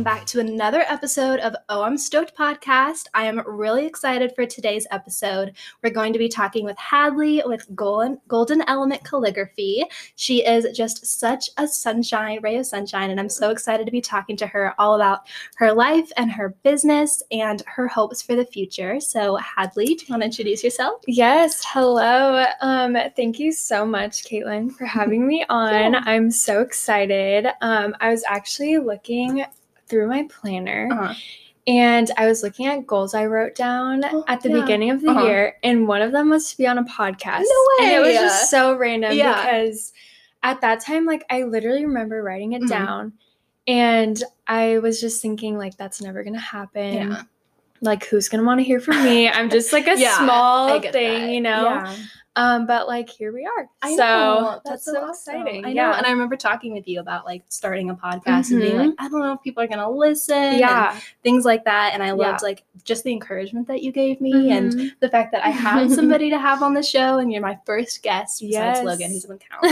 welcome back to another episode of Oh I'm Stoked podcast. I am really excited for today's episode. We're going to be talking with Hadley with Golden, Golden Element Calligraphy. She is just such a sunshine, ray of sunshine, and I'm so excited to be talking to her all about her life and her business and her hopes for the future. So, Hadley, do you want to introduce yourself? Yes, hello. Um, thank you so much, Caitlin, for having me on. Yeah. I'm so excited. Um, I was actually looking through my planner Uh-huh. and I was looking at goals I wrote down Oh, at the yeah. beginning of the Uh-huh. year, and one of them was to be on a podcast. No And it was just so random Yeah. because at that time, like I literally remember writing it Mhm. down and I was just thinking like that's never gonna happen. Yeah. Like who's gonna want to hear from me? I'm just like a small thing, that. you know. Yeah. Um, but like here we are. I so know. that's, so, awesome. exciting. I know. yeah. And I remember talking with you about like starting a podcast and being Mhm. like, I don't know if people are gonna listen. and yeah. things like that. And I Yeah. loved like just the encouragement that you gave me and Mhm. the fact that I had somebody to have on the show and you're my first guest besides Yes. Logan. He doesn't count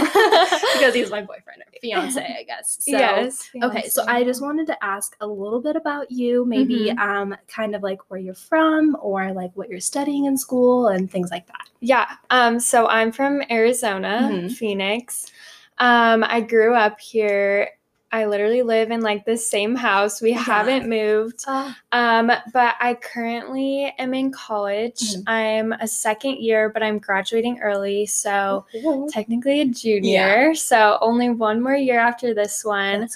because he's my boyfriend or fiance, I guess. So yes. Okay, so I just wanted to ask a little bit about you, maybe Mm-hmm. um kind of like where you're from or like what you're studying in school and things like that. Yeah. Um, so I'm from Arizona, Mhm. Phoenix. Um, I grew up here. I literally live in like the same house. We Yeah. haven't moved. Um, but I currently am in college. Mhm. I'm a second year, but I'm graduating early, so Cool. technically a junior. So only one more year after this one.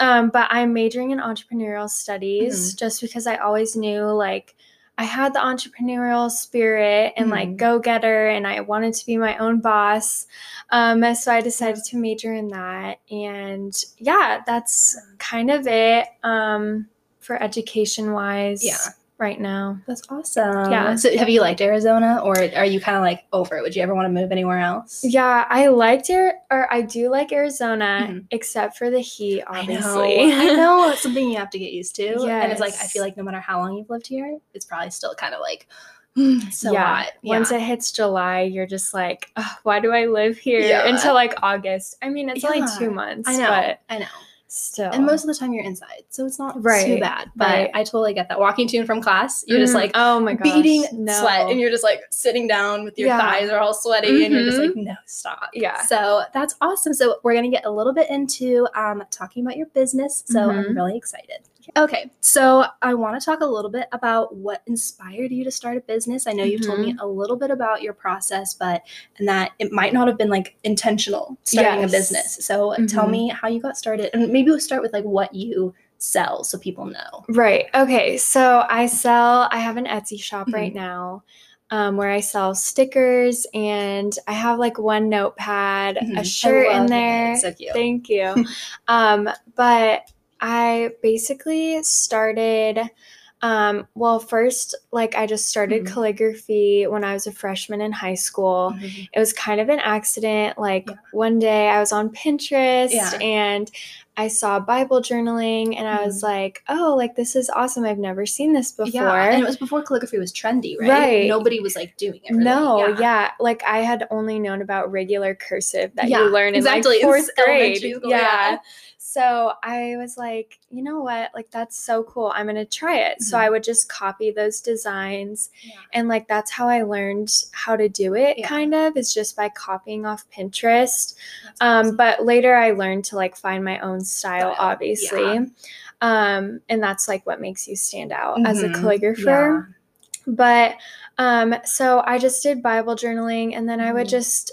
Um, but I'm majoring in entrepreneurial studies Mm-hmm. just because I always knew like I had the entrepreneurial spirit and Mhm. like go getter, and I wanted to be my own boss. Um, so I decided to major in that, and yeah, that's kind of it. Um, for education wise, Yeah. Right now. That's awesome. Yeah. So have you liked Arizona or are you kind of like over it? Would you ever want to move anywhere else? Yeah, I liked it, or I do like Arizona, Mhm. except for the heat, I obviously. know. I know. It's something you have to get used to. Yeah. And it's like, I feel like no matter how long you've lived here, it's probably still kind of like, "Mm, so yeah. hot. Once it hits July, you're just like, why do I live here Yeah. until like August? I mean, it's Yeah. only two months, I know. but I know. Still. And most of the time you're inside. So it's not too bad. But right. I totally get that. Walking to and from class, you're just Mhm. like oh my gosh, beating no. sweat and you're just like sitting down with your Yeah. thighs are all sweaty and you're just like no stop Yeah. so that's awesome so we're going to get a little bit into um, talking about your business so i'm Mhm. really excited okay so i want to talk a little bit about what inspired you to start a business i know you've told Mm-hmm. me a little bit about your process but and that it might not have been like intentional starting Yes. a business so tell Mhm. me how you got started and maybe we'll start with like what you sell so people know Right. Okay. So I sell, I have an Etsy shop Mhm. right now um, where I sell stickers and I have like one notepad, Mhm. I a shirt in it. there. So. Thank you. um, but I basically started. Um, well, first, like I just started Mhm. calligraphy when I was a freshman in high school. it was kind of an accident. Like Yeah. one day I was on Pinterest Yeah. and I saw Bible journaling and I was like, oh, like this is awesome. I've never seen this before. Yeah, and it was before calligraphy was trendy, right? Right. Nobody was like doing it. Really. no, yeah. yeah. Like I had only known about regular cursive that you learn in exactly. like fourth grade. school, yeah. yeah. So I was like, you know what? Like that's so cool. I'm gonna try it. So Mhm. I would just copy those designs Yeah. and like that's how I learned how to do it Yeah. kind of is just by copying off Pinterest. Um, but later I learned to like find my own style, Style, obviously. yeah. Um, and that's like what makes you stand out as a Mhm, calligrapher. But um, so I just did Bible journaling and then I would Mhm. just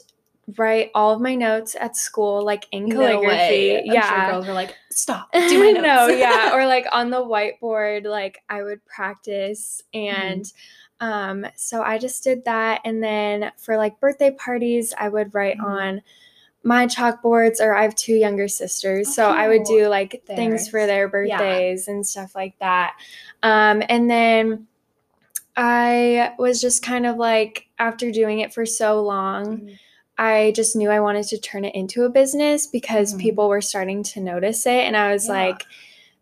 write all of my notes at school, like in No calligraphy. I'm yeah. sure girls were like, "Stop, do my notes." no, yeah. Or like on the whiteboard, like I would practice. And Mm-hmm. um, so I just did that. And then for like birthday parties, I would write Mhm. on my chalkboards, or I have two younger sisters. Oh, so I would do like things for Theirs. their Yeah. birthdays and stuff like that. Um, and then I was just kind of like, after doing it for so long, Mhm. I just knew I wanted to turn it into a business because Mhm. people were starting to notice it. And I was Yeah. like,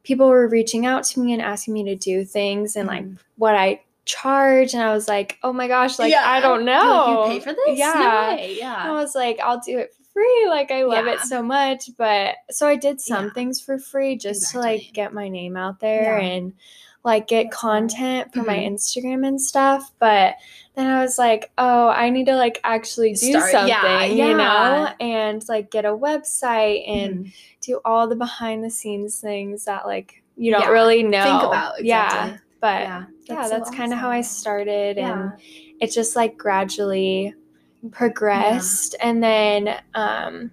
people were reaching out to me and asking me to do things and like Mhm. what I charge. And I was like, oh my gosh, like, Yeah. I don't like, know. you pay for this? Yeah. No. And Yeah. I was like, I'll do it for free. Like I love Yeah. it so much. But so I did some Yeah. things for free just to like get my name out there and like get That's content for my Mhm. Instagram and stuff. But then I was like, oh, I need to like actually do Start- something, yeah, you know, and like get a website and Mhm. do all the behind the scenes things that like you don't Yeah. really know. think about Yeah. But yeah, yeah, so that's kind of how I started Yeah. and it just like gradually progressed and then um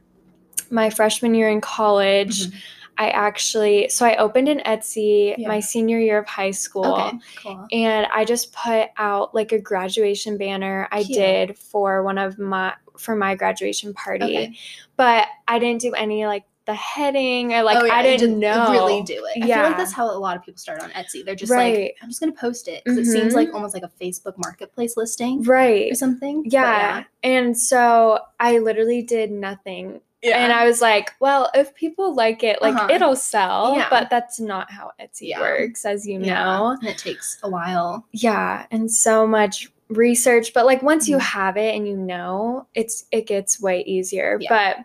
my freshman year in college Mhm. I actually so i opened an etsy Yeah. my senior year of high school Okay, cool. and i just put out like a graduation banner i Cute. did for one of my for my graduation party Okay. but i didn't do any like the heading or like Oh, yeah, i didn't know really do it. I feel Yeah. like that's how a lot of people start on Etsy. They're just Right. like, I'm just gonna post it because it mm-hmm. seems like almost like a Facebook Marketplace listing right or something. But yeah. And so I literally did nothing. Yeah, And I was like, well, if people like it, like Uh-huh. it'll sell. Yeah. But that's not how Etsy Yeah. works, as you know. and it takes a while. Yeah. And so much research. But like once you Mhm. have it and you know, it's it gets way easier. But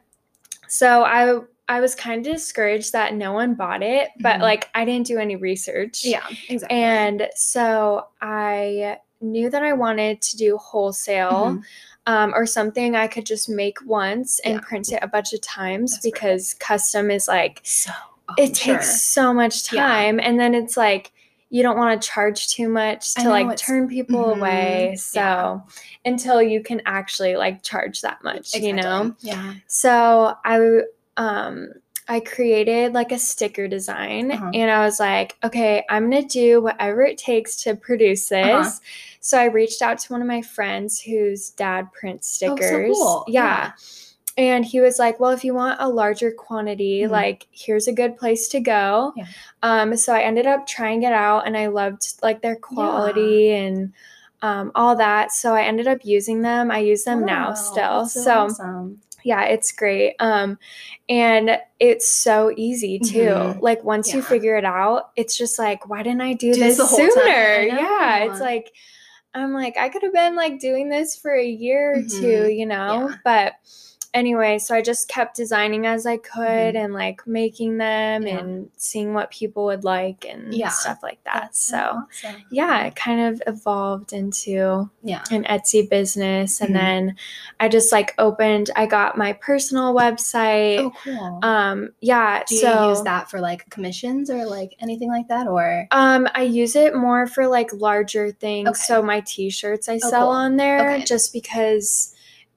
so I I was kind of discouraged that no one bought it, but Mhm. like I didn't do any research. Yeah, exactly. And so I knew that I wanted to do wholesale Mhm. Um, or something I could just make once and Yeah. print it a bunch of times That's right. because custom is like, so oh, it takes so much Yeah. time. And then it's like, you don't want to charge too much to know, like turn people Mhm. away. So Yeah. until you can actually like charge that much, you know? Yeah. So I um I created like a sticker design Uh-huh. and I was like, okay, I'm gonna do whatever it takes to produce this. Uh-huh. So I reached out to one of my friends whose dad prints Oh, so stickers. cool. Yeah. And he was like, Well, if you want a larger quantity, Mhm. like here's a good place to go. Yeah. Um, so I ended up trying it out and I loved like their quality and um, all that. So I ended up using them. I use them now still. that's so awesome. Yeah it's great um and it's so easy too. Mhm. like once you figure it out it's just like why didn't i do, Do this this the whole sooner? Yeah it's like i'm like i could have been like doing this for a year or two Mhm. you know? Yeah. but anyway so i just kept designing as i could Mhm. and like making them Yeah. and seeing what people would like and Yeah. stuff like that That's so awesome. yeah it kind of evolved into Yeah. an Etsy business and Mhm. then I just like opened I got my personal website. Oh, cool. Um yeah, Do you so use that for like commissions or like anything like that or um I use it more for like larger things. Okay. So my t-shirts I Oh, sell cool. on there Okay. just because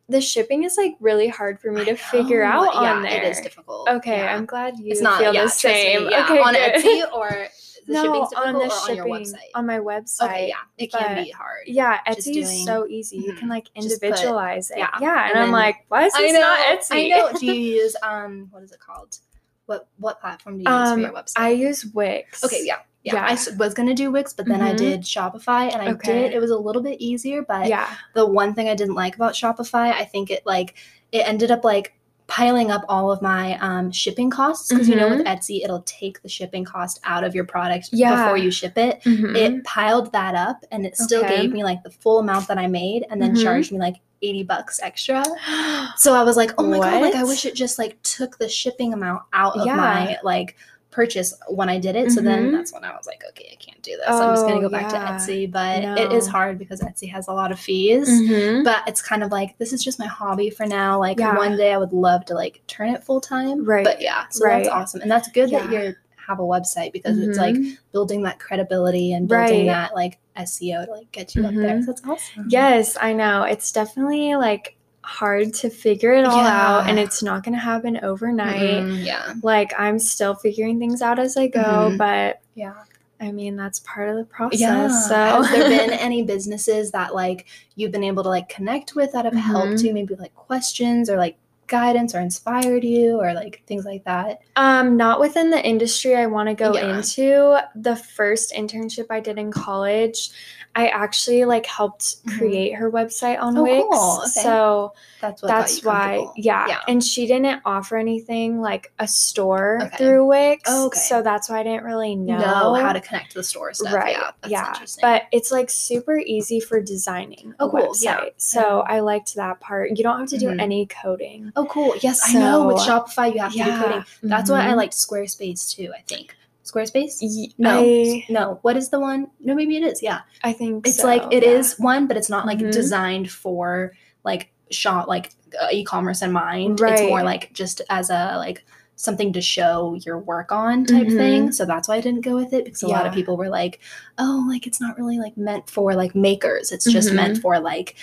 the shipping is like really hard for me to figure out yeah, on there. It is difficult. Okay, yeah. I'm glad you it's not feel yeah, the trust me, same. yeah. okay, on good. Etsy or the no, on the on shipping your website. on my website. okay, yeah, it can but- be hard. Yeah, Etsy is so easy. You can like Just put- individualize it. yeah, Yeah, and, and I'm like, why is I this know. not Etsy? I know. Do you use um what is it called? What what platform do you use for your Um, website? I use Wix. Okay, yeah. Yeah, Yeah. I was gonna do Wix, but then I Mhm. did Shopify, and I Okay. did. It was a little bit easier, but Yeah. the one thing I didn't like about Shopify, I think it like it ended up like piling up all of my um, shipping costs because you know with Etsy it'll take the shipping cost out of your product Yeah. before you ship it. Mhm. It piled that up, and it still Okay. gave me like the full amount that I made, and then Mhm. charged me like eighty bucks extra. So I was like, oh my god, like I wish it just like took the shipping amount out of Yeah. my like purchase when I did it. So then Mhm. that's when I was like, okay, I can't do this. I'm just gonna Oh, go back to Etsy. But it is hard because Etsy has a lot of fees. Mhm. But it's kind of like this is just my hobby for now. Like Yeah. one day I would love to like turn it full time. Right. But yeah, so Right. that's awesome. And that's good that you have a website because it's like Mhm. building that credibility and building Right. that like SEO to like get you up there. Mhm. So that's awesome. Yes, I know. It's definitely like hard to figure it all out and it's not going to happen overnight. Mhm, yeah. Like I'm still figuring things out as I go, Mhm. but Yeah. I mean, that's part of the process. Yeah. So Has there been any businesses that like you've been able to like connect with that have helped Mhm. you? Maybe like questions or like guidance or inspired you or like things like that? Um, not within the industry I want to go Yeah. into. The first internship I did in college, I actually like helped Mhm. create her website on Oh, Wix. cool. Okay. So That's what that's why, yeah. Yeah. And she didn't offer anything like a store Okay. through Wix. Oh, okay. So that's why I didn't really know, Know how to connect to the store stuff. Right. Yeah. That's yeah. interesting. But it's like super easy for designing Oh, a cool. website. Yeah. So I liked that part. You don't have to do Mhm. any coding. oh, cool. Yes, I know. With Shopify, you have to do coding. That's why I Mhm. liked Squarespace too. I think Squarespace. Y- No, I, no. What is the one? No, maybe it is. Yeah, I think it's so, like it yeah. is one, but it's not like Mhm. designed for like shop like uh, e-commerce in mind. It's more like just as a like something to show your work on type Mhm. thing. So that's why I didn't go with it because a lot of people were like, "Oh, like it's not really like meant for like makers. It's just meant Mhm. for like."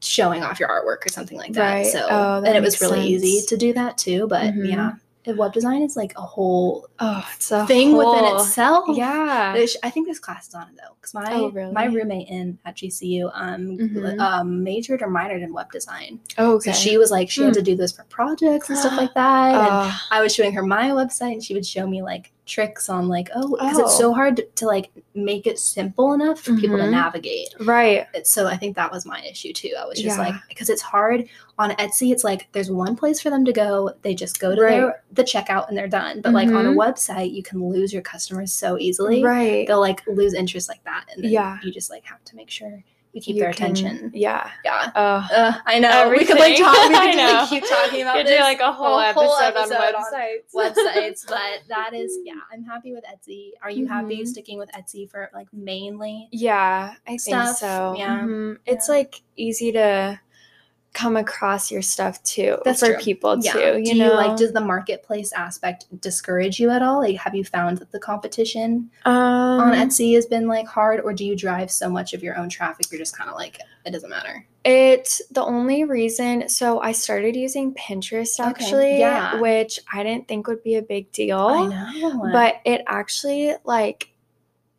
showing off your artwork or something like that Right. so Oh, that and it was really easy to do that too but Mhm. yeah web design is like a whole Oh, it's a thing within itself Yeah. I think this class is on it though, because my Oh, really? my roommate in at GCU um, Mhm. um majored or minored in web design. Oh, So she was like she had Hmm. to do this for projects and stuff like that. and Oh, I was showing her my website, and she would show me like tricks on like oh because it's Oh. so hard to, to like make it simple enough for people to Mhm. navigate. right. So I think that was my issue too. I was just Yeah. like because it's hard on Etsy. It's like there's one place for them to go. They just go to Right. their, the checkout and they're done. But like on a Mhm. website, you can lose your customers so easily Right. they'll like lose interest like that and Yeah. you just like have to make sure you keep You their can- attention Yeah. yeah Oh. uh, i know we could like talk we could just, like, keep talking about Could this do like a whole, a whole episode, episode on on websites. websites but that is yeah i'm happy with etsy are you happy Mhm. sticking with etsy for like mainly Yeah, I think so. yeah. Mhm. It's Yeah. like easy to come across your stuff too That's for true. people yeah too. You do know, you like does the marketplace aspect discourage you at all like have you found that the competition um, on etsy has been like hard or do you drive so much of your own traffic you're just kind of like it doesn't matter It the only reason so I started using Pinterest Okay, actually, yeah. which I didn't think would be a big deal. i know But it actually like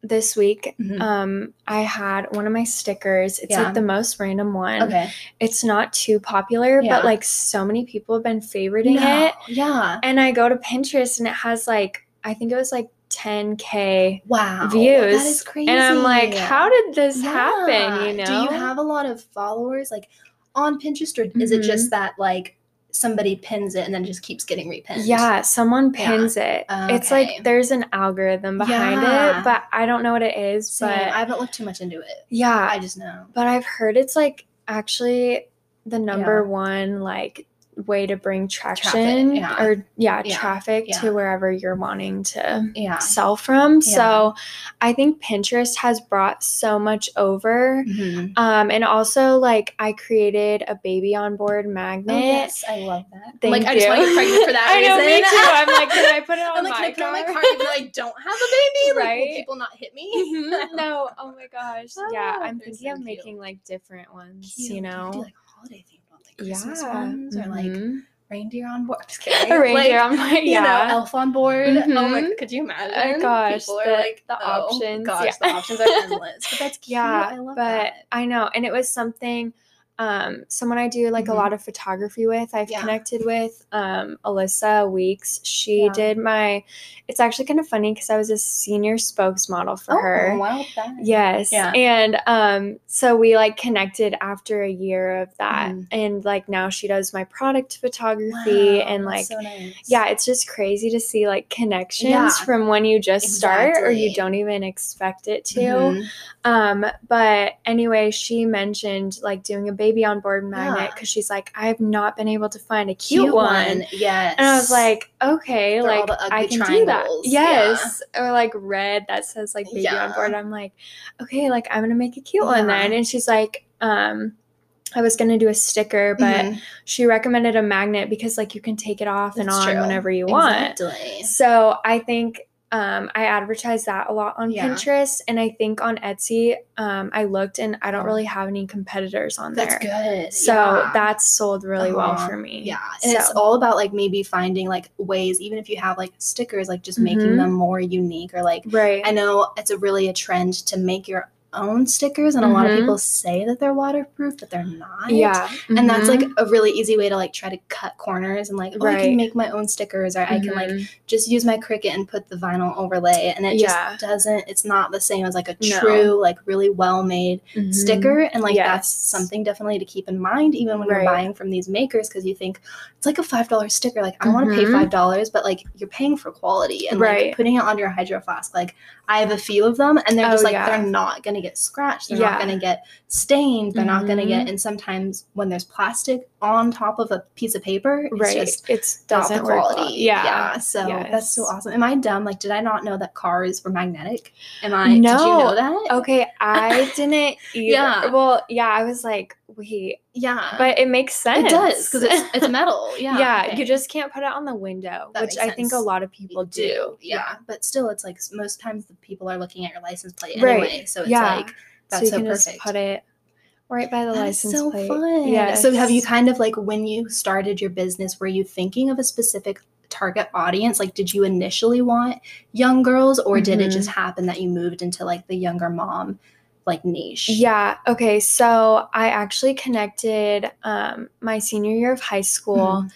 this week Mhm. um I had one of my stickers. It's Yeah. like the most random one. okay It's not too popular, Yeah. but like so many people have been favoriting No, it. yeah And I go to Pinterest and it has like I think it was like 10k Wow. views. That is crazy. And I'm like, how did this happen? You know? Do you have a lot of followers like on Pinterest or is it Mhm. just that like somebody pins it and then just keeps getting repinned? Yeah, someone Yeah. pins it. It's like there's an algorithm behind Yeah. it, but I don't know what it is. Same. But I haven't looked too much into it. yeah, I just know. but I've heard it's like actually the number one like way to bring traction yeah. or yeah, Yeah, traffic yeah. to wherever you're wanting to Yeah. sell from. Yeah. So I think Pinterest has brought so much over. Mhm. Um, and also like I created a baby on board Oh, magnet. yes, I love that. Thank like, I just want to you. pregnant for that I know, reason. me too. I'm like, can I put it on I'm like, my can I put it on my car? even though I don't have a baby? Like, will Right? people not hit me? Mhm. no, oh my gosh. yeah, Oh, I'm thinking so of cute. making like different ones, Cute. you know. like holiday like Christmas yeah. ones, or like Mhm. reindeer on board. I'm just kidding. a reindeer Like, on my you know, yeah. elf on board. Oh my, Mhm. could you imagine? gosh, People are the- like the oh, options, Gosh, yeah. the options are endless. But that's cute. Yeah, I love it. but that. I know, and it was something um someone I do like Mhm. a lot of photography with. I've Yeah. connected with um Alyssa Weeks. She Yeah. did my it's actually kind of funny because I was a senior spokesmodel for oh, her. wow, that. Yes. Yeah. And um so we like connected after a year of that. Mhm. And like now she does my product photography Wow, and like so nice. yeah, it's just crazy to see like connections Yeah, from when you just start or you don't even expect it to. Mhm. Um, but anyway, she mentioned like doing a baby on board magnet Yeah. because she's like, I have not been able to find a cute, one. Yes. And I was like, okay, They're like I can do that. triangles, yeah. Yes. Or like red that says like baby on board. I'm like, okay, like I'm gonna make a cute one then. And she's like, um, I was gonna do a sticker, but Mhm. she recommended a magnet because like you can take it off and on true. whenever you want. Exactly. So I think um, I advertise that a lot on Yeah. Pinterest, and I think on Etsy, um, I looked and I don't really have any competitors on That's there. That's good. So yeah. that's sold really well Uh-huh. for me. Yeah, and it's all about like maybe finding like ways, even if you have like stickers, like just making Mhm. them more unique or like right. I know it's a really a trend to make your own stickers, and a lot of Mhm. people say that they're waterproof, but they're not. yeah, And that's like a really easy way to like try to cut corners and like, oh, I can make my own stickers, or I can like Mhm. just use my Cricut and put the vinyl overlay, and it Yeah. just doesn't. It's not the same as like a No. true, like really well made sticker and like that's something definitely to keep in mind even when Right. you're buying from these makers because you think it's like a five dollar sticker like i want to pay five dollars but like you're paying for quality and Right. like putting it on your hydro flask like i have a few of them and they're Oh, just like yeah. they're not gonna get scratched. They're not going to get stained. They're not going to get. Mm-hmm. And sometimes when there's plastic on top of a piece of paper, it's right. just It's not doesn't quality. well. Yeah. So that's so awesome. Am I dumb? Like, did I not know that cars were magnetic? Am I? Did you know that? Okay, I didn't either. Yeah. Well, yeah, I was like, wait, Yeah. but it makes sense. it does because it's it's metal. Yeah. Yeah, okay. you just can't put it on the window, That which I think a lot of people do. Yeah. But still, it's like most times the people are looking at your license plate Right. anyway. So it's Yeah. like so that's you so, can perfect. just put it right by the That license so plate. fun. Yes. So have you kind of like when you started your business, were you thinking of a specific target audience? Like did you initially want young girls or did it Mhm. just happen that you moved into like the younger mom like niche? Yeah. Okay. So I actually connected um, my senior year of high school. Mhm.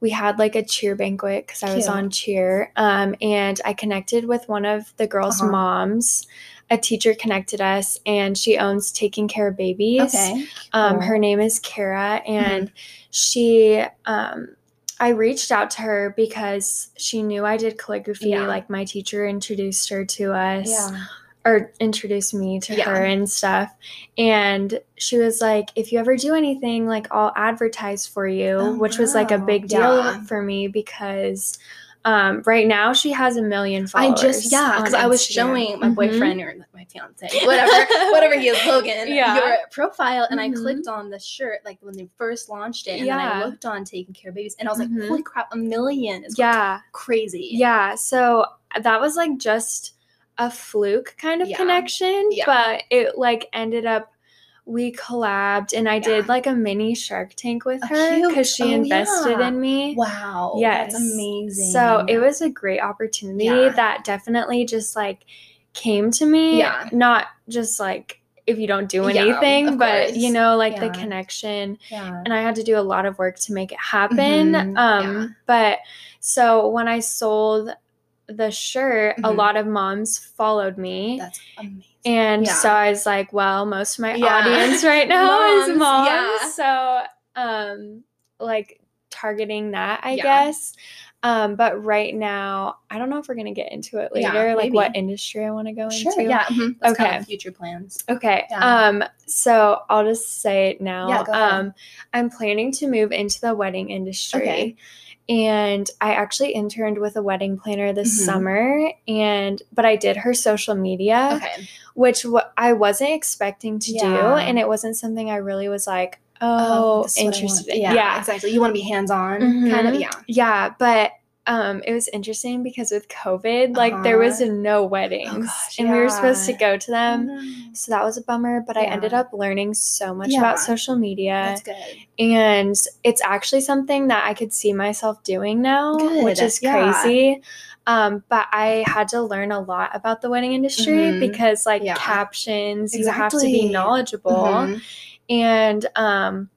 We had like a cheer banquet because I was on cheer. Um, and I connected with one of the girls' Uh-huh. moms. A teacher connected us, and she owns Taking Care of Babies. Okay. Um, cool. her name is Kara, and she, um, I reached out to her because she knew I did calligraphy. Yeah. Like my teacher introduced her to us, Yeah. Or introduced me to Yeah. her and stuff. And she was like, "If you ever do anything, like I'll advertise for you," Oh, which was like a big deal Yeah. for me because. Um, right now she has a million followers. I just yeah, because I was showing my Mhm. boyfriend or my fiance, whatever, whatever he is, Logan, Yeah. your profile, and Mhm. I clicked on the shirt like when they first launched it, and then I looked on Taking Care of Babies, and I was like, holy crap, a million is Yeah, crazy. Yeah, so that was like just a fluke kind of Yeah. connection, Yeah. but it like ended up we collabed and I did like a mini Shark Tank with her because she Oh, invested yeah. in me. Wow. Yes. That's amazing. So it was a great opportunity Yeah. that definitely just like came to me. Yeah. Not just like if you don't do anything, but course. you know, like the connection yeah. and I had to do a lot of work to make it happen. Mhm, Um, yeah. but so when I sold the shirt, a Mhm. lot of moms followed me. That's amazing. and yeah. so I was like, well, most of my Yeah. audience right now is Moms, moms. yeah. So um like targeting that, I guess. Um, but right now, I don't know if we're gonna get into it later, like what industry I want to go Sure. into. Yeah. mhm, That's kind Okay. of future plans. Okay. Um, so I'll just say it now. Yeah, go ahead. Um, I'm planning to move into the wedding industry. Okay. And I actually interned with a wedding planner this Mhm. summer and but I did her social media, Okay. which w- I wasn't expecting to do and it wasn't something I really was like, Oh, oh, this is what I want. interested. Yeah, yeah. Exactly. You want to be hands on, kind of. Yeah. Yeah, but um, it was interesting because with COVID, like there was Uh-huh. no weddings, Oh, gosh, and we were supposed to go to them. Mm, So that was a bummer, but I ended up learning so much Yeah. about social media. That's good. And it's actually something that I could see myself doing now, which Good, is yeah. crazy. Um, but I had to learn a lot about the wedding industry Mhm. because, like, Yeah. captions, you have to be Exactly. knowledgeable. Mhm. And um,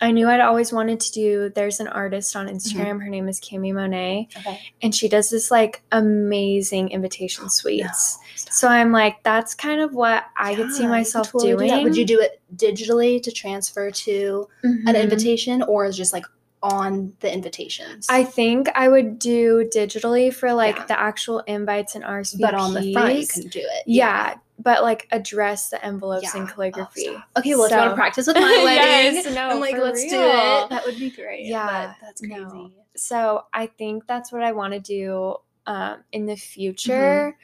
I knew I'd always wanted to do. There's an artist on Mm-hmm. Instagram. Her name is Cami Monet, Okay. and she does this like amazing invitation suites. So I'm like, that's kind of what I could see Yeah, myself totally doing. that. Would you do it digitally to transfer to an Mhm. invitation, or is just like on the invitations? I think I would do digitally for like Yeah. the actual invites and RSVPs. but on the front you can do it. yeah, but like address the envelopes Yeah. in Oh, calligraphy. stop. okay, well, if you want to practice with my wedding, yes, no, I'm like, let's do it. That would be great. Yeah, but that's crazy. no. So I think that's what I want to do um, in the future.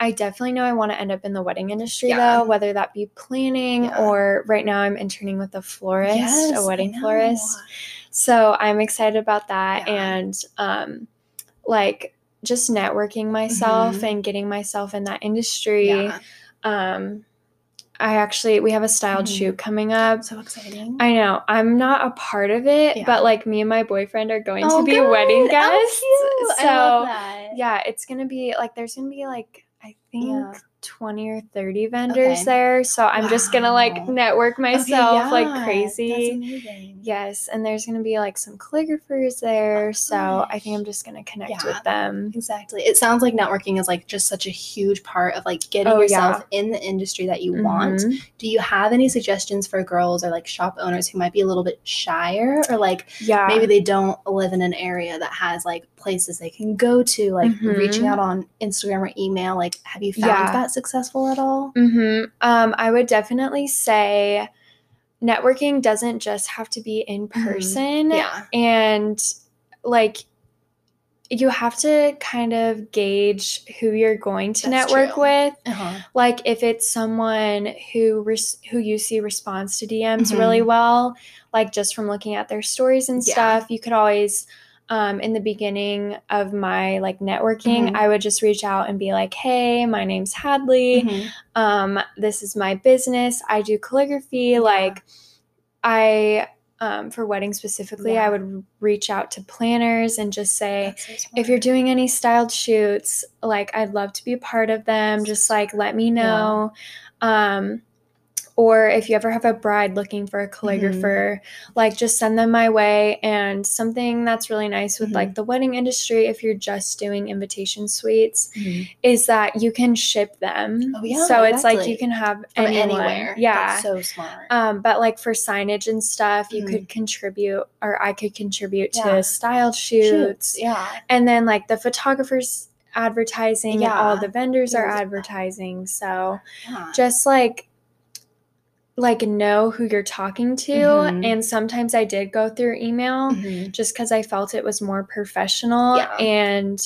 I definitely know I want to end up in the wedding industry Mm-hmm. Yeah. though, whether that be planning Yeah. or right now I'm interning with a florist, Yes, a wedding florist. So I'm excited about that and um like just networking myself Mhm. and getting myself in that industry. Yeah, Um I actually we have a styled Mhm. shoot coming up. so exciting. I know. I'm not a part of it, Yeah. but like me and my boyfriend are going Oh, to be good. wedding Oh, guests. cute. So I love that. yeah, it's gonna be like there's gonna be like I think Yeah. 20 or 30 vendors Okay. there. So I'm just gonna like Wow. network Okay, myself yeah, like crazy. Yes, and there's gonna be like some calligraphers there. So I think. I'm just gonna connect Yeah. with them. Exactly. It sounds like networking is like just such a huge part of like getting Oh, yourself in the industry that you want. Mhm. Do you have any suggestions for girls or like shop owners who might be a little bit shyer or like Yeah. maybe they don't live in an area that has like places they can go to, like Mhm. reaching out on Instagram or email? Like, have you found Yeah. that that successful at all? hmm Um, I would definitely say networking doesn't just have to be in person. Mm-hmm. Yeah. And like you have to kind of gauge who you're going to That's network true. with. Uh-huh. Like if it's someone who res- who you see responds to DMs Mhm. really well, like just from looking at their stories and Yeah. stuff, you could always um, in the beginning of my like networking, Mhm. I would just reach out and be like, "Hey, my name's Hadley. Mhm. Um, this is my business. I do calligraphy. Like, I um, for weddings specifically, Yeah. I would reach out to planners and just say, so if you're doing any styled shoots, like I'd love to be a part of them. Just like let me know. Um, or if you ever have a bride looking for a calligrapher, like just send them my way. And something that's really nice with Mhm. like the wedding industry, if you're just doing invitation suites, Mhm. is that you can ship them. Oh, yeah, So it's like you can have From anyone. anywhere. Yeah. That's so smart. Um, but like for signage and stuff, you could contribute, or I could contribute to Yeah. styled shoots. Yeah. And then like the photographers advertising and all the vendors are advertising. So yeah. just like like know who you're talking to. Mhm. And sometimes I did go through email Mhm. just because I felt it was more professional. Yeah. And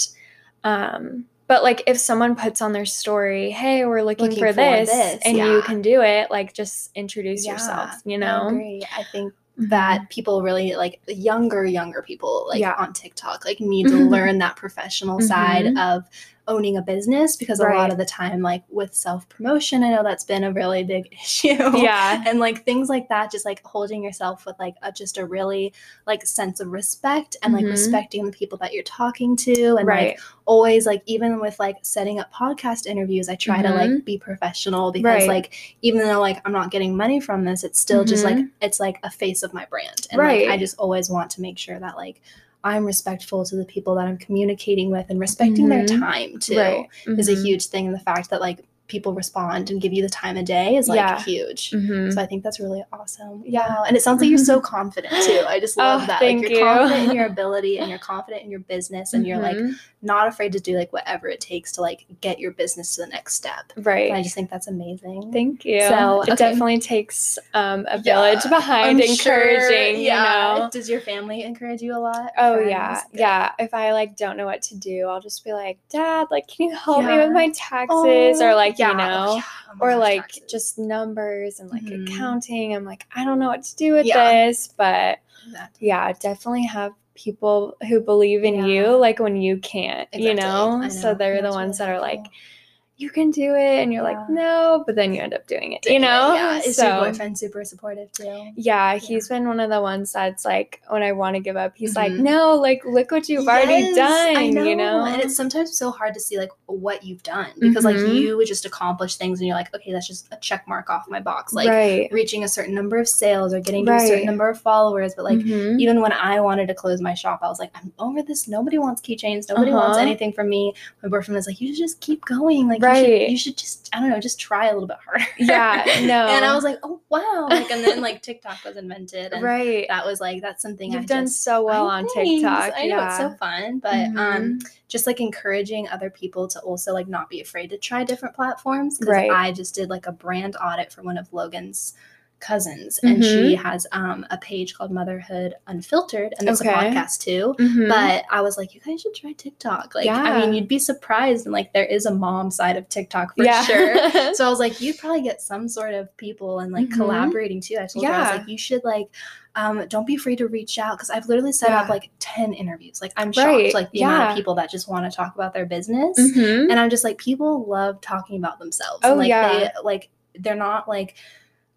um but like if someone puts on their story, hey, we're looking, Looking for, for this, this, and yeah. you can do it, like just introduce Yeah, yourself, you I know? agree. I think Mhm. that people really like younger younger people like Yeah. on TikTok like need to Mhm. learn that professional side Mhm. of owning a business because a lot of the time like with self promotion I know that's been a really big issue Yeah. and like things like that just like holding yourself with like a, just a really like sense of respect and like Mhm. respecting the people that you're talking to and right. like always like even with like setting up podcast interviews i try to like be professional because Mm-hmm. Right. like even though like i'm not getting money from this it's still just like Mhm. it's like a face of my brand and Right. like i just always want to make sure that like i'm respectful to the people that i'm communicating with and respecting their Mhm. time too right. is a Mhm. huge thing and the fact that like people respond and give you the time of day is like Yeah. huge Mhm. so I think that's really awesome. Yeah. Wow. And it sounds like you're so confident too. I just love Oh, that. thank like you're you. confident in your ability and you're confident in your business and you're like Mhm. not afraid to do like whatever it takes to like get your business to the next step. right. And I just think that's amazing. Thank you. So, it okay. definitely takes um, a Yeah, village behind I'm sure, encouraging, yeah. you know. Does your family encourage you a lot? Oh Friends? yeah, Good. yeah. If I like don't know what to do, I'll just be like, "Dad, like, can you help me with my taxes?" or Oh, like, yeah. you know, Oh, yeah. Oh or gosh, like taxes. just numbers and like Mhm. accounting. I'm like, I don't know what to do with Yeah. this, but Exactly. yeah, definitely have people who believe in Yeah. you, like when you can't, you Exactly. know. So they're the ones really that are like, helpful. You can do it, and you're Yeah. like, no, but then you end up doing it, you know. Yeah. Is so, your boyfriend super supportive too? yeah, he's been one of the ones that's like, when I want to give up, he's like, Mhm. no, like, look what you've already done, I you know? And it's sometimes so hard to see like what you've done because like Mhm. you would just accomplish things and you're like, okay, that's just a check mark off my box. Like right. reaching a certain number of sales or getting to a certain number of followers. But like Mhm. even when I wanted to close my shop, I was like, I'm over this. Nobody wants keychains. Nobody wants Uh-huh. anything from me. My boyfriend was like, you should just keep going. Like you, Right. should, you should just, I don't know, just try a little bit harder. Yeah, no. and I was like, oh wow. Like and then like TikTok was invented. And right. that was like that's something You've I done just so well I on thanks. TikTok. I know yeah. it's so fun, but um, Mhm. just like encouraging other people to also like not be afraid to try different platforms. Because Right. I just did like a brand audit for one of Logan's cousins, and she Mm-hmm. has um a page called Motherhood Unfiltered, and it's Okay. a podcast too. Mhm. But I was like, you guys should try TikTok. Like, I mean, you'd be surprised, and like, there is a mom side of TikTok for yeah. sure. So I was like, you'd probably get some sort of people and like Mhm. collaborating too. I told her I was like, you should like, um, don't be afraid to reach out because I've literally set up like ten interviews. Like I'm shocked, Right, like the amount of people that just want to talk about their business, Mhm. and I'm just like, people love talking about themselves. Oh, and, like, yeah. they like they're not like.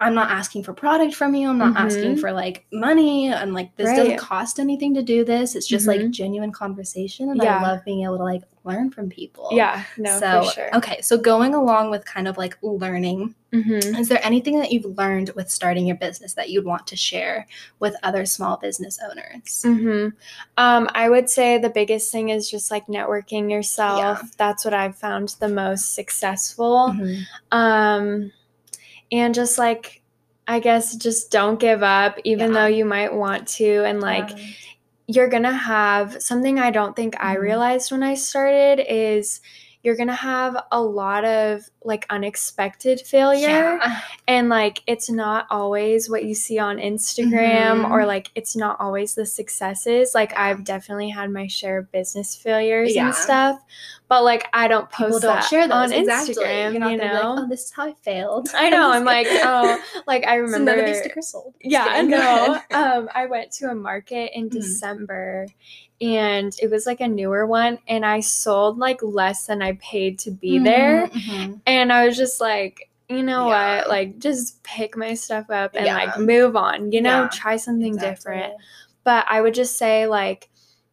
I'm not asking for product from you. I'm not asking Mhm. for like money. And like this doesn't cost anything to do this. It's just like Mhm. genuine conversation. And Yeah. I love being able to like learn from people. Yeah. No, so for sure. okay. So going along with kind of like learning Mhm. is there anything that you've learned with starting your business that you'd want to share with other small business owners? hmm Um, I would say the biggest thing is just like networking yourself. Yeah. That's what I've found the most successful. Mhm. Um, and just like, I guess, just don't give up, even Yeah. though you might want to. And like, Um, you're gonna have something I don't think I Mhm. realized when I started is you're gonna have a lot of like unexpected failure Yeah. and like it's not always what you see on Instagram Mhm. or like it's not always the successes. Like I've definitely had my share of business failures Yeah. and stuff, but like I don't post People don't that share those on exactly. Instagram. You're not you know, like, oh, this is how I failed. I know. I'm like, oh, like I so remember. none of these stickers sold. Yeah, I know. um, I went to a market in Mhm. December and it was like a newer one and I sold like less than I paid to be there. Mhm, mhm. And I was just like, you know Yeah. what? Like just pick my stuff up and Yeah. like move on, you know, Yeah, try something Exactly. different. But I would just say like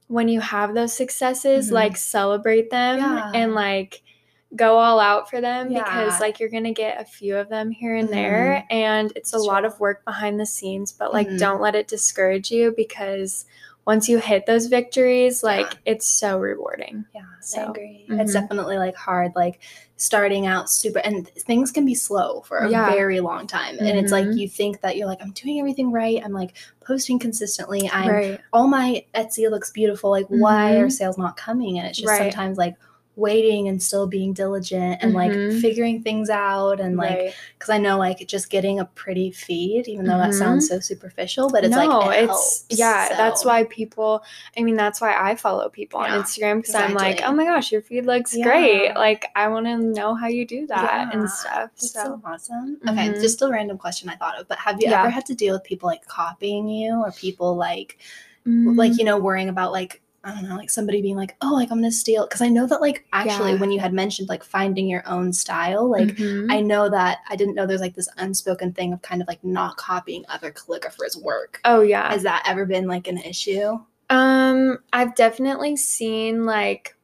when you have those successes, Mhm. like celebrate them Yeah. and like go all out for them because like you're gonna get a few of them here and there and it's a lot true. of work behind the scenes but like Mhm. don't let it discourage you because once you hit those victories like Yeah. it's so rewarding Yeah, I So, agree. It's mhm. definitely like hard, like starting out super, and things can be slow for a Yeah. very long time. And it's like Mhm. you think that you're like, I'm doing everything right. I'm like posting consistently. I'm right all my Etsy looks beautiful. Like, why are Mhm. sales not coming? And it's just Right. sometimes like waiting and still being diligent and like Mhm. figuring things out and like right. because I know like just getting a pretty feed, even though that Mhm. sounds so superficial, but it's no, like it it's helps, yeah. That's why people. I mean, that's why I follow people on Instagram because I'm like, oh my gosh, your feed looks great. Like, I want to know how you do that Yeah, and stuff. That's So, so awesome. Okay, Mhm. just a random question I thought of, but have you Yeah. ever had to deal with people like copying you or people like like Mm, you know worrying about like I don't know, like somebody being like, "Oh, like I'm gonna steal," because I know that like actually Yeah. when you had mentioned like finding your own style, like mhm. I know that I didn't know there's like this unspoken thing of kind of like not copying other calligraphers' work. oh yeah. Has that ever been like an issue? Um, I've definitely seen like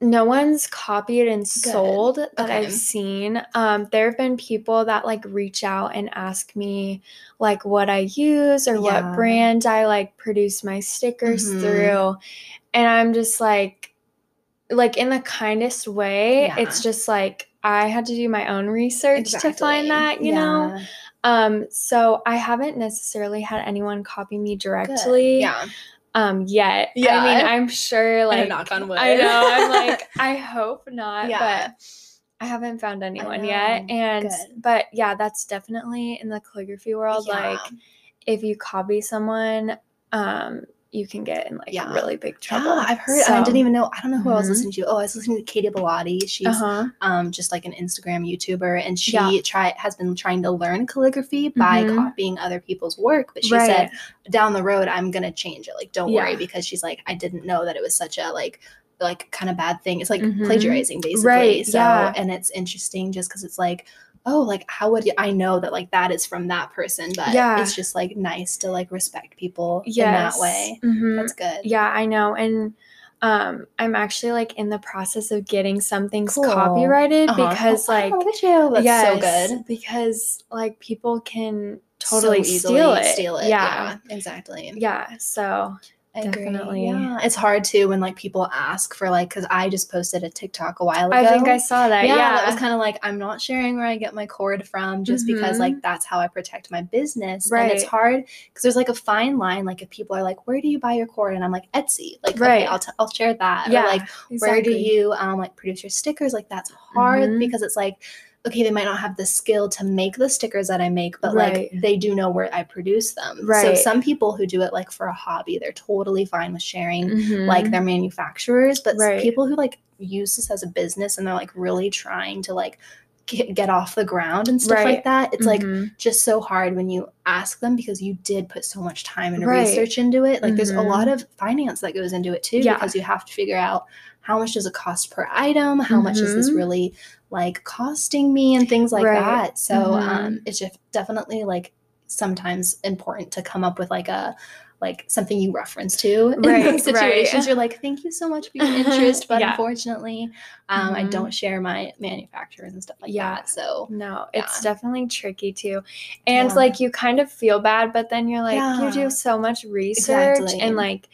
no one's copied and sold that Okay. I've seen. Um, there have been people that like reach out and ask me like what I use or Yeah. what brand I like produce my stickers Mhm. through. And I'm just like like in the kindest way, Yeah. it's just like I had to do my own research to find that, you know. Um, so I haven't necessarily had anyone copy me Good. directly Yeah. Um yet. Yeah. I mean, I'm sure like knock on wood. I know. I'm like I hope not, Yeah. but I haven't found anyone yet. And Good. but yeah, that's definitely in the calligraphy world Yeah. like if you copy someone um you can get in like Yeah. really big trouble. Yeah, I've heard. I didn't even know. I don't know who I was Mhm. listening to. Oh, I was listening to Katie Bellotti. She's uh-huh. um just like an Instagram YouTuber, and she Yeah. try has been trying to learn calligraphy by Mhm. copying other people's work. But she Right. said down the road, I'm gonna change it. Like, don't worry, because she's like, I didn't know that it was such a like like kind of bad thing. It's like Mhm. plagiarizing basically. Right, So yeah. and it's interesting just because it's like. Oh, like how would you, I know that like that is from that person, but Yeah. it's just like nice to like respect people Yes. in that way. Mhm. That's good. Yeah, I know. And um I'm actually like in the process of getting some things Cool. copyrighted Uh-huh. because Oh, like wow, look at you. That's so good. because like people can totally easily steal it. Steal it. Yeah. Yeah, exactly. Yeah. So. Definitely. Yeah, it's hard too when like people ask for like because I just posted a TikTok a while ago. I think I saw that. yeah, Yeah. that was kind of like I'm not sharing where I get my cord from just because Mhm. like that's how I protect my business. Right. And it's hard because there's like a fine line. Like if people are like, "Where do you buy your cord?" and I'm like, "Etsy." Like, Right. okay, I'll t- I'll share that. yeah. Or like, where do you um like produce your stickers? Like that's hard Mhm. because it's like okay, they might not have the skill to make the stickers that I make, but Right. like they do know where I produce them. Right. So some people who do it like for a hobby, they're totally fine with sharing Mhm. like their manufacturers, but Right. people who like use this as a business and they're like really trying to like get, get off the ground and stuff Right. like that, it's like Mhm. just so hard when you ask them because you did put so much time and Right. research into it. Like there's a Mhm. lot of finance that goes into it too Yeah. because you have to figure out how much does it cost per item, how much is this Mhm. really like costing me and things like Right. that. So Mhm. um it's just definitely like sometimes important to come up with like a like something you reference to in Right, those situations. right. You're like, thank you so much for your interest, but Yeah. unfortunately, um, I Mhm. don't share my manufacturers and stuff like Yeah. that. So No, it's definitely tricky too. And Yeah. like you kind of feel bad, but then you're like, you do so much research Exactly. and like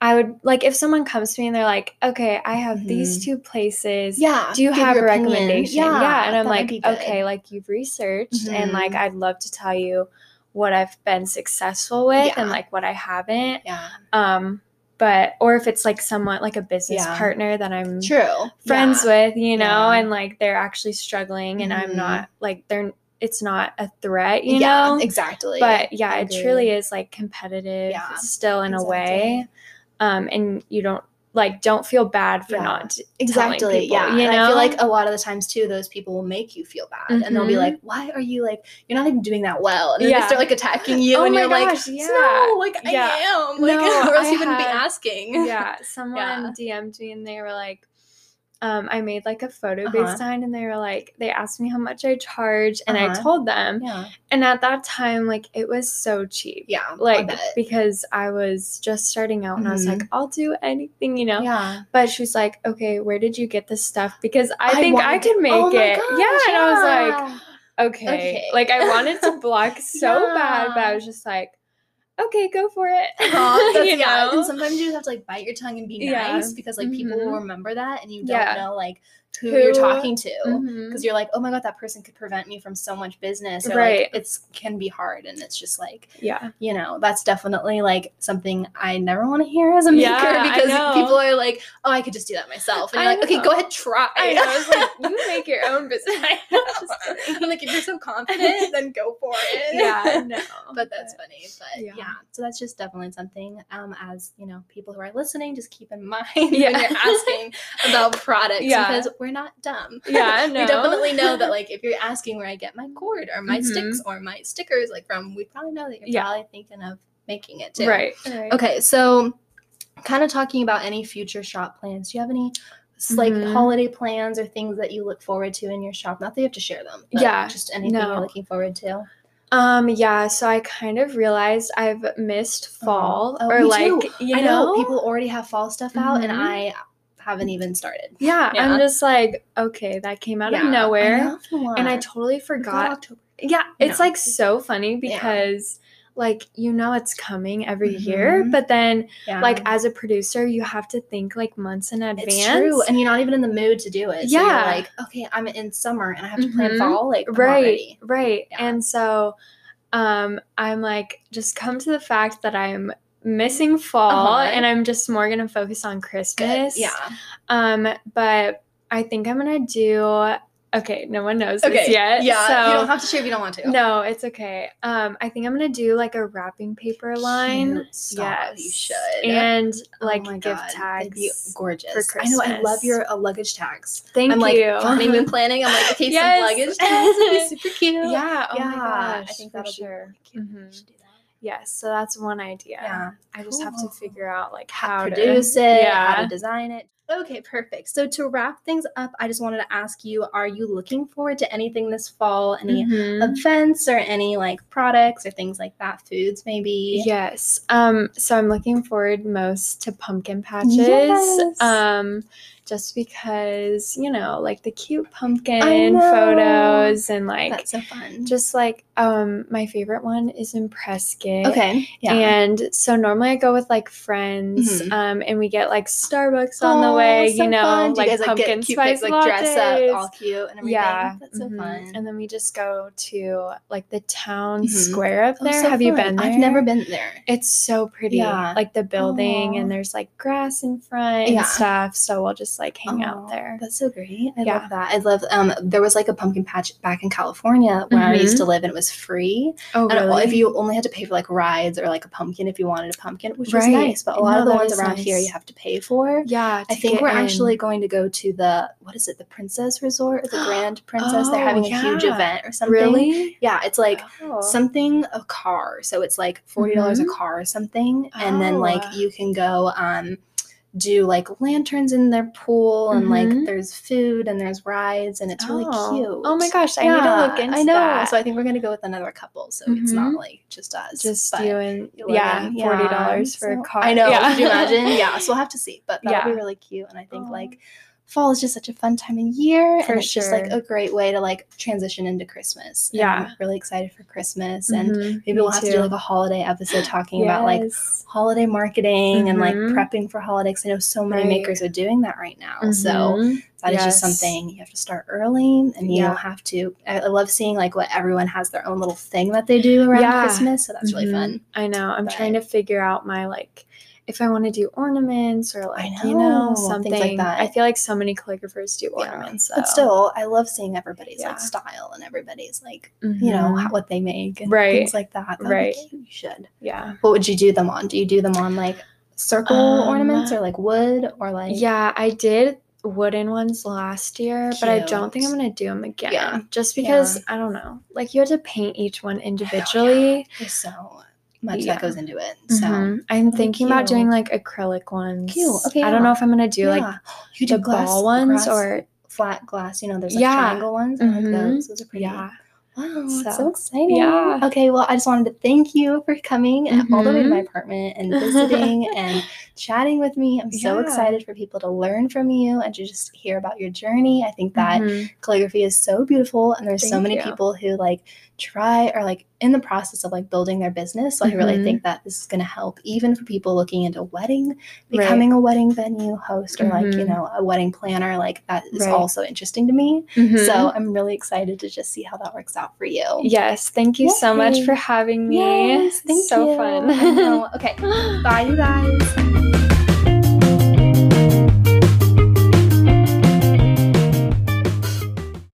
I would like if someone comes to me and they're like, okay, I have these Mhm. two places. yeah, Do you have a opinion. recommendation? Yeah. And I'm like, okay, like you've researched and like Mhm. I'd love to tell you what I've been successful with and like what I haven't. yeah, Um but or if it's like someone like a business Yeah. partner that I'm True. friends Yeah. with, you know, Yeah. and like they're actually struggling and Mhm. I'm not like they're it's not a threat, you yeah, know. exactly. But yeah, it truly is like competitive Yeah, still in a way. Um and you don't like don't feel bad for Yeah. not Exactly. people, yeah. you and know. I feel like a lot of the times too, those people will make you feel bad, and they'll be Mhm. like, "Why are you like? You're not even doing that well." And then Yeah. they start like attacking you, Oh and you're like, yeah. "No, like Yeah. I am, like, No, or else I you wouldn't be asking." yeah, someone DM'd me and they were like, um, I made like a photo Uh-huh. based sign and they were like, they asked me how much I charge and I Uh-huh. told them. yeah, And at that time, like it was so cheap. yeah, Like bet. because I was just starting out and I was like, I'll do anything, you know. yeah. But she's like, okay, where did you get this stuff? Because I, I think I could make oh it. gosh, yeah. And I was like, okay. Okay. Like I wanted to block so bad, but I was just like, okay, go for it. Aw, that's- you yeah, know? and sometimes you just have to like bite your tongue and be Yeah. nice because like people will Mhm. remember that, and you don't Yeah. know like who, Who- you're talking to. Because you're like, oh my god, that person could prevent me from so much business. Or Right. like it's can be hard, and it's just like Yeah. you know that's definitely like something I never want to hear as a maker Yeah, because people are like, oh, I could just do that myself, and you're I like, okay, go ahead, try. I know. I was like, you make your own business. I'm like, if you're so confident, then go for it. yeah, no. But that's funny. But yeah. Yeah. so that's just definitely something. Um, as you know, people who are listening, just keep in mind when Yeah. you're asking about products Yeah. because we're not dumb. Yeah, no. we definitely know that like if you're asking where I get my cord or my Mhm. sticks or my stickers like from, we probably know that you're Yeah. probably thinking of making it too. Right. right. Okay, so kind of talking about any future shop plans. Do you have any s- like Mhm. holiday plans or things that you look forward to in your shop? Not that you have to share them. But Yeah, just anything no. you're looking forward to. Um, yeah, so I kind of realized I've missed fall Oh, or me like too. you I know, know people already have fall stuff out, and Mhm. I haven't even started. Yeah, Yeah. I'm just like, okay, that came out Yeah, of nowhere. know. And I totally forgot. Yeah, it's No. like so funny because like you know it's coming every year, Mhm. but then Yeah. like as a producer, you have to think like months in advance. it's true, and you're not even in the mood to do it. So Yeah. like, okay, I'm in summer and I have to plan Mhm. fall. Like, I'm right ready. right Yeah. and so um i'm like just come to the fact that i'm missing fall Uh-huh. and i'm just more gonna focus on Good. christmas Yeah. um but i think i'm gonna do okay no one knows Okay. this yet Yeah. so you don't have to share if you don't want to. no it's okay um i think i'm gonna do like a wrapping paper line yes you should. and Oh like my gift God, they'd be tags gorgeous. for I know. I love your uh, luggage tags. thank you, I'm like even planning. I'm like, okay, Yes. some luggage tags would be super cute. yeah oh yeah. my gosh I think for that'll sure be really cute. Mhm. We should do that. yes so that's one idea Yeah. I just have to figure out like How how to to produce it, how to design it. Okay, perfect. So to wrap things up, I just wanted to ask you: Are you looking forward to anything this fall? Any Mhm. events or any like products or things like that? Foods, maybe. Yes. Um. So I'm looking forward most to pumpkin patches. Yes. Um. Just because you know, like the cute pumpkin photos and like That's so fun. just like um my favorite one is in Prescott. okay. Yeah. And so normally I go with like friends, Mhm. um, and we get like Starbucks on the way, so you know, fun. Like you guys, pumpkin get cute spice pics, like dress up all cute and everything. Yeah, That's so mhm. fun. And then we just go to like the town Mhm. square up Oh, there. so Have you been there? I've never been there. It's so pretty. Yeah. Like the building Aw. and there's like grass in front Yeah. and stuff. So we'll just like hang out there. That's so great. I Yeah. love that. I love um there was like a pumpkin patch back in California where I used to live and it was free. Oh, And really? if you only had to pay for like rides or like a pumpkin if you wanted a pumpkin, which was nice. But a lot No, of the ones around here you have to pay for. yeah, I to think we're in. actually going to go to the what is it, the Princess Resort or the Grand Princess? They're Oh, having a huge event or something. really Yeah, it's like Oh. something a car. So it's like forty dollars a car or something, and then like Oh. you can go um do like lanterns in their pool and like Mhm. there's food and there's rides and it's really Oh. cute. Oh my gosh, I need to look Yeah, into I know. that. So I think we're gonna go with another couple. So it's not Mhm. like just us. just you and yeah, forty dollars for a car. I know. Yeah. Could you imagine? Yeah. So we'll have to see. But that would be really cute. And I think Aw. like fall is just such a fun time of year. For and it's just like a great way to like transition into Christmas. And Yeah. I'm really excited for Christmas. And Mhm, maybe me we'll have to do like a holiday episode talking about like holiday marketing and like Mhm. prepping for holidays. I know so many Right. makers are doing that right now. So Mhm. that is just Yes. something you have to start early and you Yeah. have to I, I love seeing like what everyone has their own little thing that they do around Yeah. Christmas. So that's really Mhm. fun. I know. I'm But- trying to figure out my like if I want to do ornaments or like you know, know things like that. I feel like so many calligraphers do Yeah. ornaments. But still, I love seeing everybody's Yeah. like style and everybody's like you know Mhm. how, what they make and Right. things like that. That would be Right. cute. You should. yeah. What would you do them on? Do you do them on like circle Um, ornaments or like wood or like Yeah, I did wooden ones last year, but I don't think I'm gonna do them again. Yeah. Just because I don't know. Like you have to paint each one individually. There's so much Yeah. that goes into it. So Mhm. I'm thinking about doing like acrylic ones. Cute. Okay, I don't know if I'm gonna do like you could the do glass, ball ones glass- or flat glass. You know, there's like Yeah. triangle ones. I like those. Those are pretty. yeah. Wow, that's so So, exciting. yeah. Okay, well, I just wanted to thank you for coming all the way to my Mhm. apartment and visiting and chatting with me. I'm so Yeah. excited for people to learn from you and to just hear about your journey. I think that Mhm. calligraphy is so beautiful and there's so many you. people who like try or like in the process of like building their business. So I really think that this is going to help even for people looking into wedding, becoming a wedding venue host or like, you Mhm. know, a wedding planner. Like that is Right. also interesting to me. Mhm. So I'm really excited to just see how that works out for you. yes, thank you so much for having me. Yes, thank so you. fun. Okay, bye, you guys.